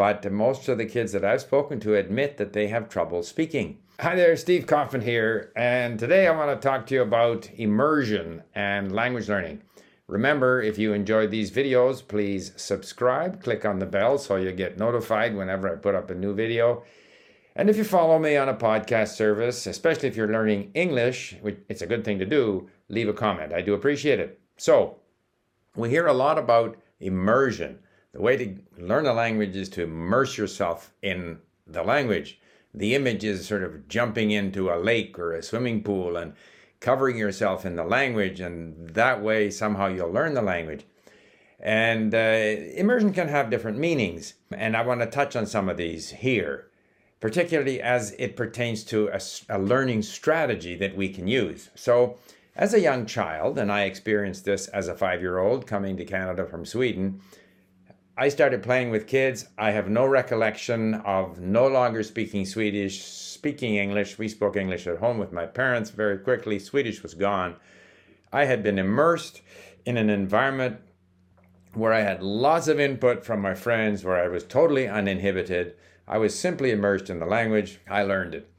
but most of the kids that I've spoken to admit that they have trouble speaking. Hi there, Steve Kaufmann here, and today I want to talk to you about immersion and language learning. Remember, if you enjoyed these videos, please subscribe, click on the bell so you get notified whenever I put up a new video. And if you follow me on a podcast service, especially if you're learning English, which it's a good thing to do, leave a comment. I do appreciate it. So, we hear a lot about immersion. The way to learn a language is to immerse yourself in the language. The image is sort of jumping into a lake or a swimming pool and covering yourself in the language, and that way somehow you'll learn the language. And uh, immersion can have different meanings, and I want to touch on some of these here, particularly as it pertains to a, a learning strategy that we can use. So, as a young child, and I experienced this as a five year old coming to Canada from Sweden, I started playing with kids. I have no recollection of no longer speaking Swedish, speaking English. We spoke English at home with my parents very quickly. Swedish was gone. I had been immersed in an environment where I had lots of input from my friends, where I was totally uninhibited. I was simply immersed in the language. I learned it.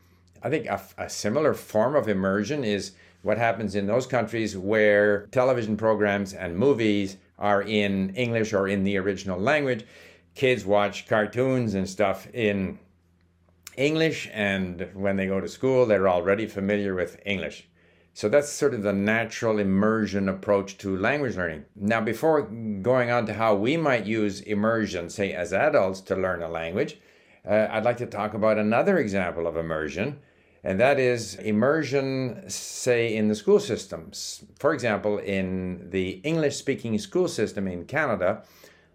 I think a, a similar form of immersion is what happens in those countries where television programs and movies are in English or in the original language. Kids watch cartoons and stuff in English, and when they go to school, they're already familiar with English. So that's sort of the natural immersion approach to language learning. Now, before going on to how we might use immersion, say as adults, to learn a language, uh, I'd like to talk about another example of immersion, and that is immersion, say, in the school systems. For example, in the English speaking school system in Canada,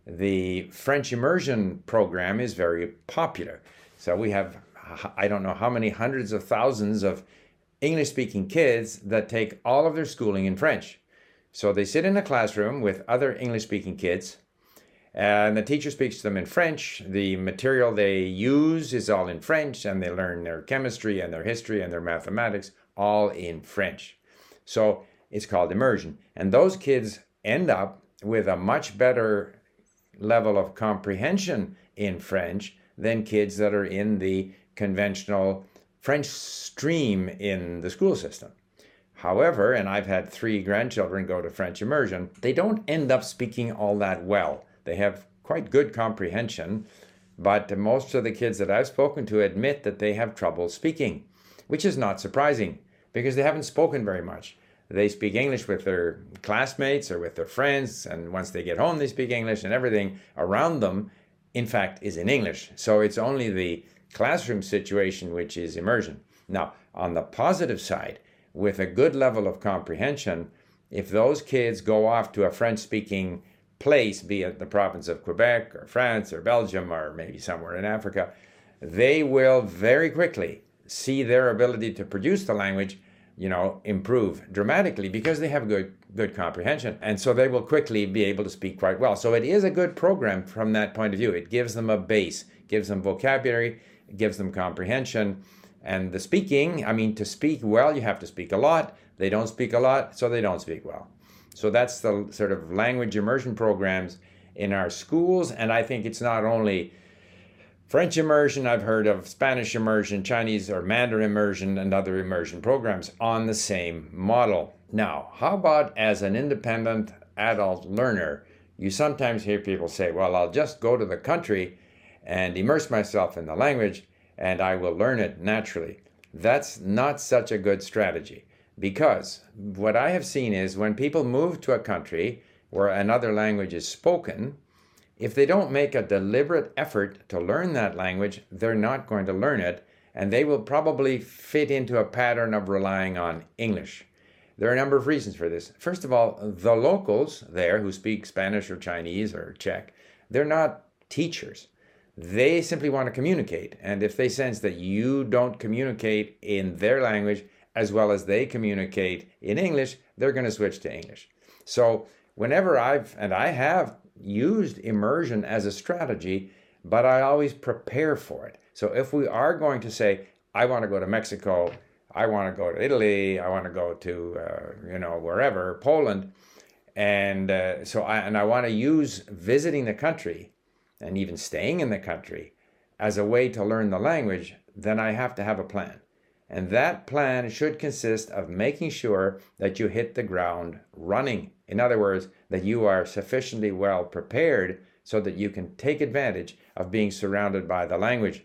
the French immersion program is very popular. So we have, I don't know how many hundreds of thousands of English speaking kids that take all of their schooling in French. So they sit in a classroom with other English speaking kids and the teacher speaks to them in French. The material they use is all in French, and they learn their chemistry and their history and their mathematics all in French. So it's called immersion. And those kids end up with a much better level of comprehension in French than kids that are in the conventional French stream in the school system. However, and I've had three grandchildren go to French immersion, they don't end up speaking all that well. They have quite good comprehension, but most of the kids that I've spoken to admit that they have trouble speaking, which is not surprising because they haven't spoken very much. They speak English with their classmates or with their friends, and once they get home, they speak English, and everything around them, in fact, is in English. So it's only the classroom situation which is immersion. Now, on the positive side, with a good level of comprehension, if those kids go off to a French speaking place, be it the province of Quebec or France or Belgium or maybe somewhere in Africa, they will very quickly see their ability to produce the language, you know, improve dramatically because they have good good comprehension, and so they will quickly be able to speak quite well. So it is a good program from that point of view. It gives them a base, gives them vocabulary, gives them comprehension. And the speaking, I mean, to speak well, you have to speak a lot. They don't speak a lot, so they don't speak well. So that's the sort of language immersion programs in our schools. And I think it's not only French immersion, I've heard of Spanish immersion, Chinese or Mandarin immersion, and other immersion programs on the same model. Now, how about as an independent adult learner? You sometimes hear people say, Well, I'll just go to the country and immerse myself in the language and I will learn it naturally. That's not such a good strategy. Because what I have seen is when people move to a country where another language is spoken, if they don't make a deliberate effort to learn that language, they're not going to learn it, and they will probably fit into a pattern of relying on English. There are a number of reasons for this. First of all, the locals there who speak Spanish or Chinese or Czech, they're not teachers. They simply want to communicate. And if they sense that you don't communicate in their language, as well as they communicate in English, they're going to switch to English. So, whenever I've, and I have used immersion as a strategy, but I always prepare for it. So, if we are going to say, I want to go to Mexico, I want to go to Italy, I want to go to, uh, you know, wherever, Poland, and uh, so I, and I want to use visiting the country and even staying in the country as a way to learn the language, then I have to have a plan. And that plan should consist of making sure that you hit the ground running. In other words, that you are sufficiently well prepared so that you can take advantage of being surrounded by the language.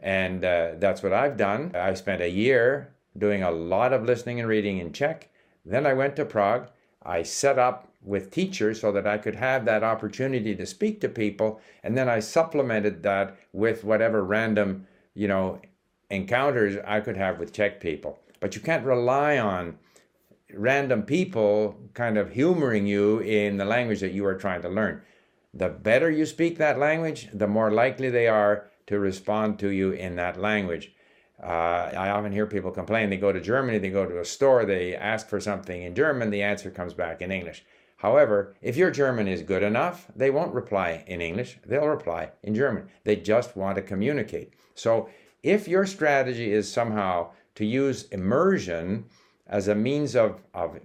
And uh, that's what I've done. I spent a year doing a lot of listening and reading in Czech. Then I went to Prague. I set up with teachers so that I could have that opportunity to speak to people. And then I supplemented that with whatever random, you know, encounters I could have with Czech people. But you can't rely on random people kind of humoring you in the language that you are trying to learn. The better you speak that language, the more likely they are to respond to you in that language. Uh, I often hear people complain. They go to Germany, they go to a store, they ask for something in German, the answer comes back in English. However, if your German is good enough, they won't reply in English, they'll reply in German. They just want to communicate. So, if your strategy is somehow to use immersion as a means of, of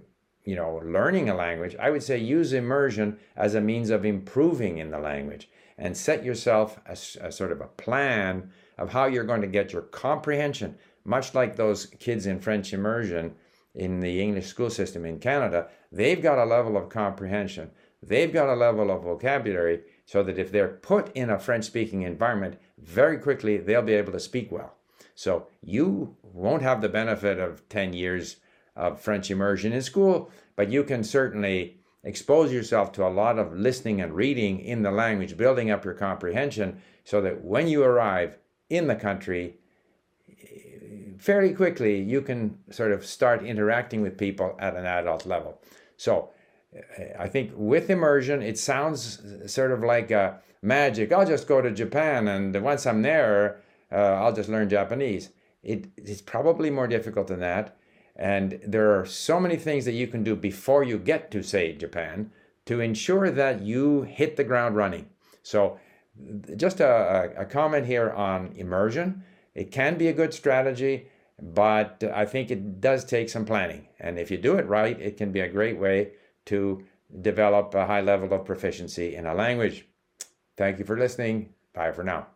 you know, learning a language, I would say use immersion as a means of improving in the language and set yourself a, a sort of a plan of how you're going to get your comprehension, much like those kids in French immersion in the English school system in Canada, they've got a level of comprehension, they've got a level of vocabulary, so that if they're put in a French speaking environment, very quickly they'll be able to speak well. So you won't have the benefit of 10 years of French immersion in school, but you can certainly expose yourself to a lot of listening and reading in the language, building up your comprehension so that when you arrive in the country, fairly quickly you can sort of start interacting with people at an adult level. So I think with immersion, it sounds sort of like a magic. I'll just go to Japan, and once I'm there, uh, I'll just learn Japanese. It, it's probably more difficult than that. And there are so many things that you can do before you get to, say, Japan to ensure that you hit the ground running. So, just a, a comment here on immersion. It can be a good strategy, but I think it does take some planning. And if you do it right, it can be a great way to develop a high level of proficiency in a language. Thank you for listening. Bye for now.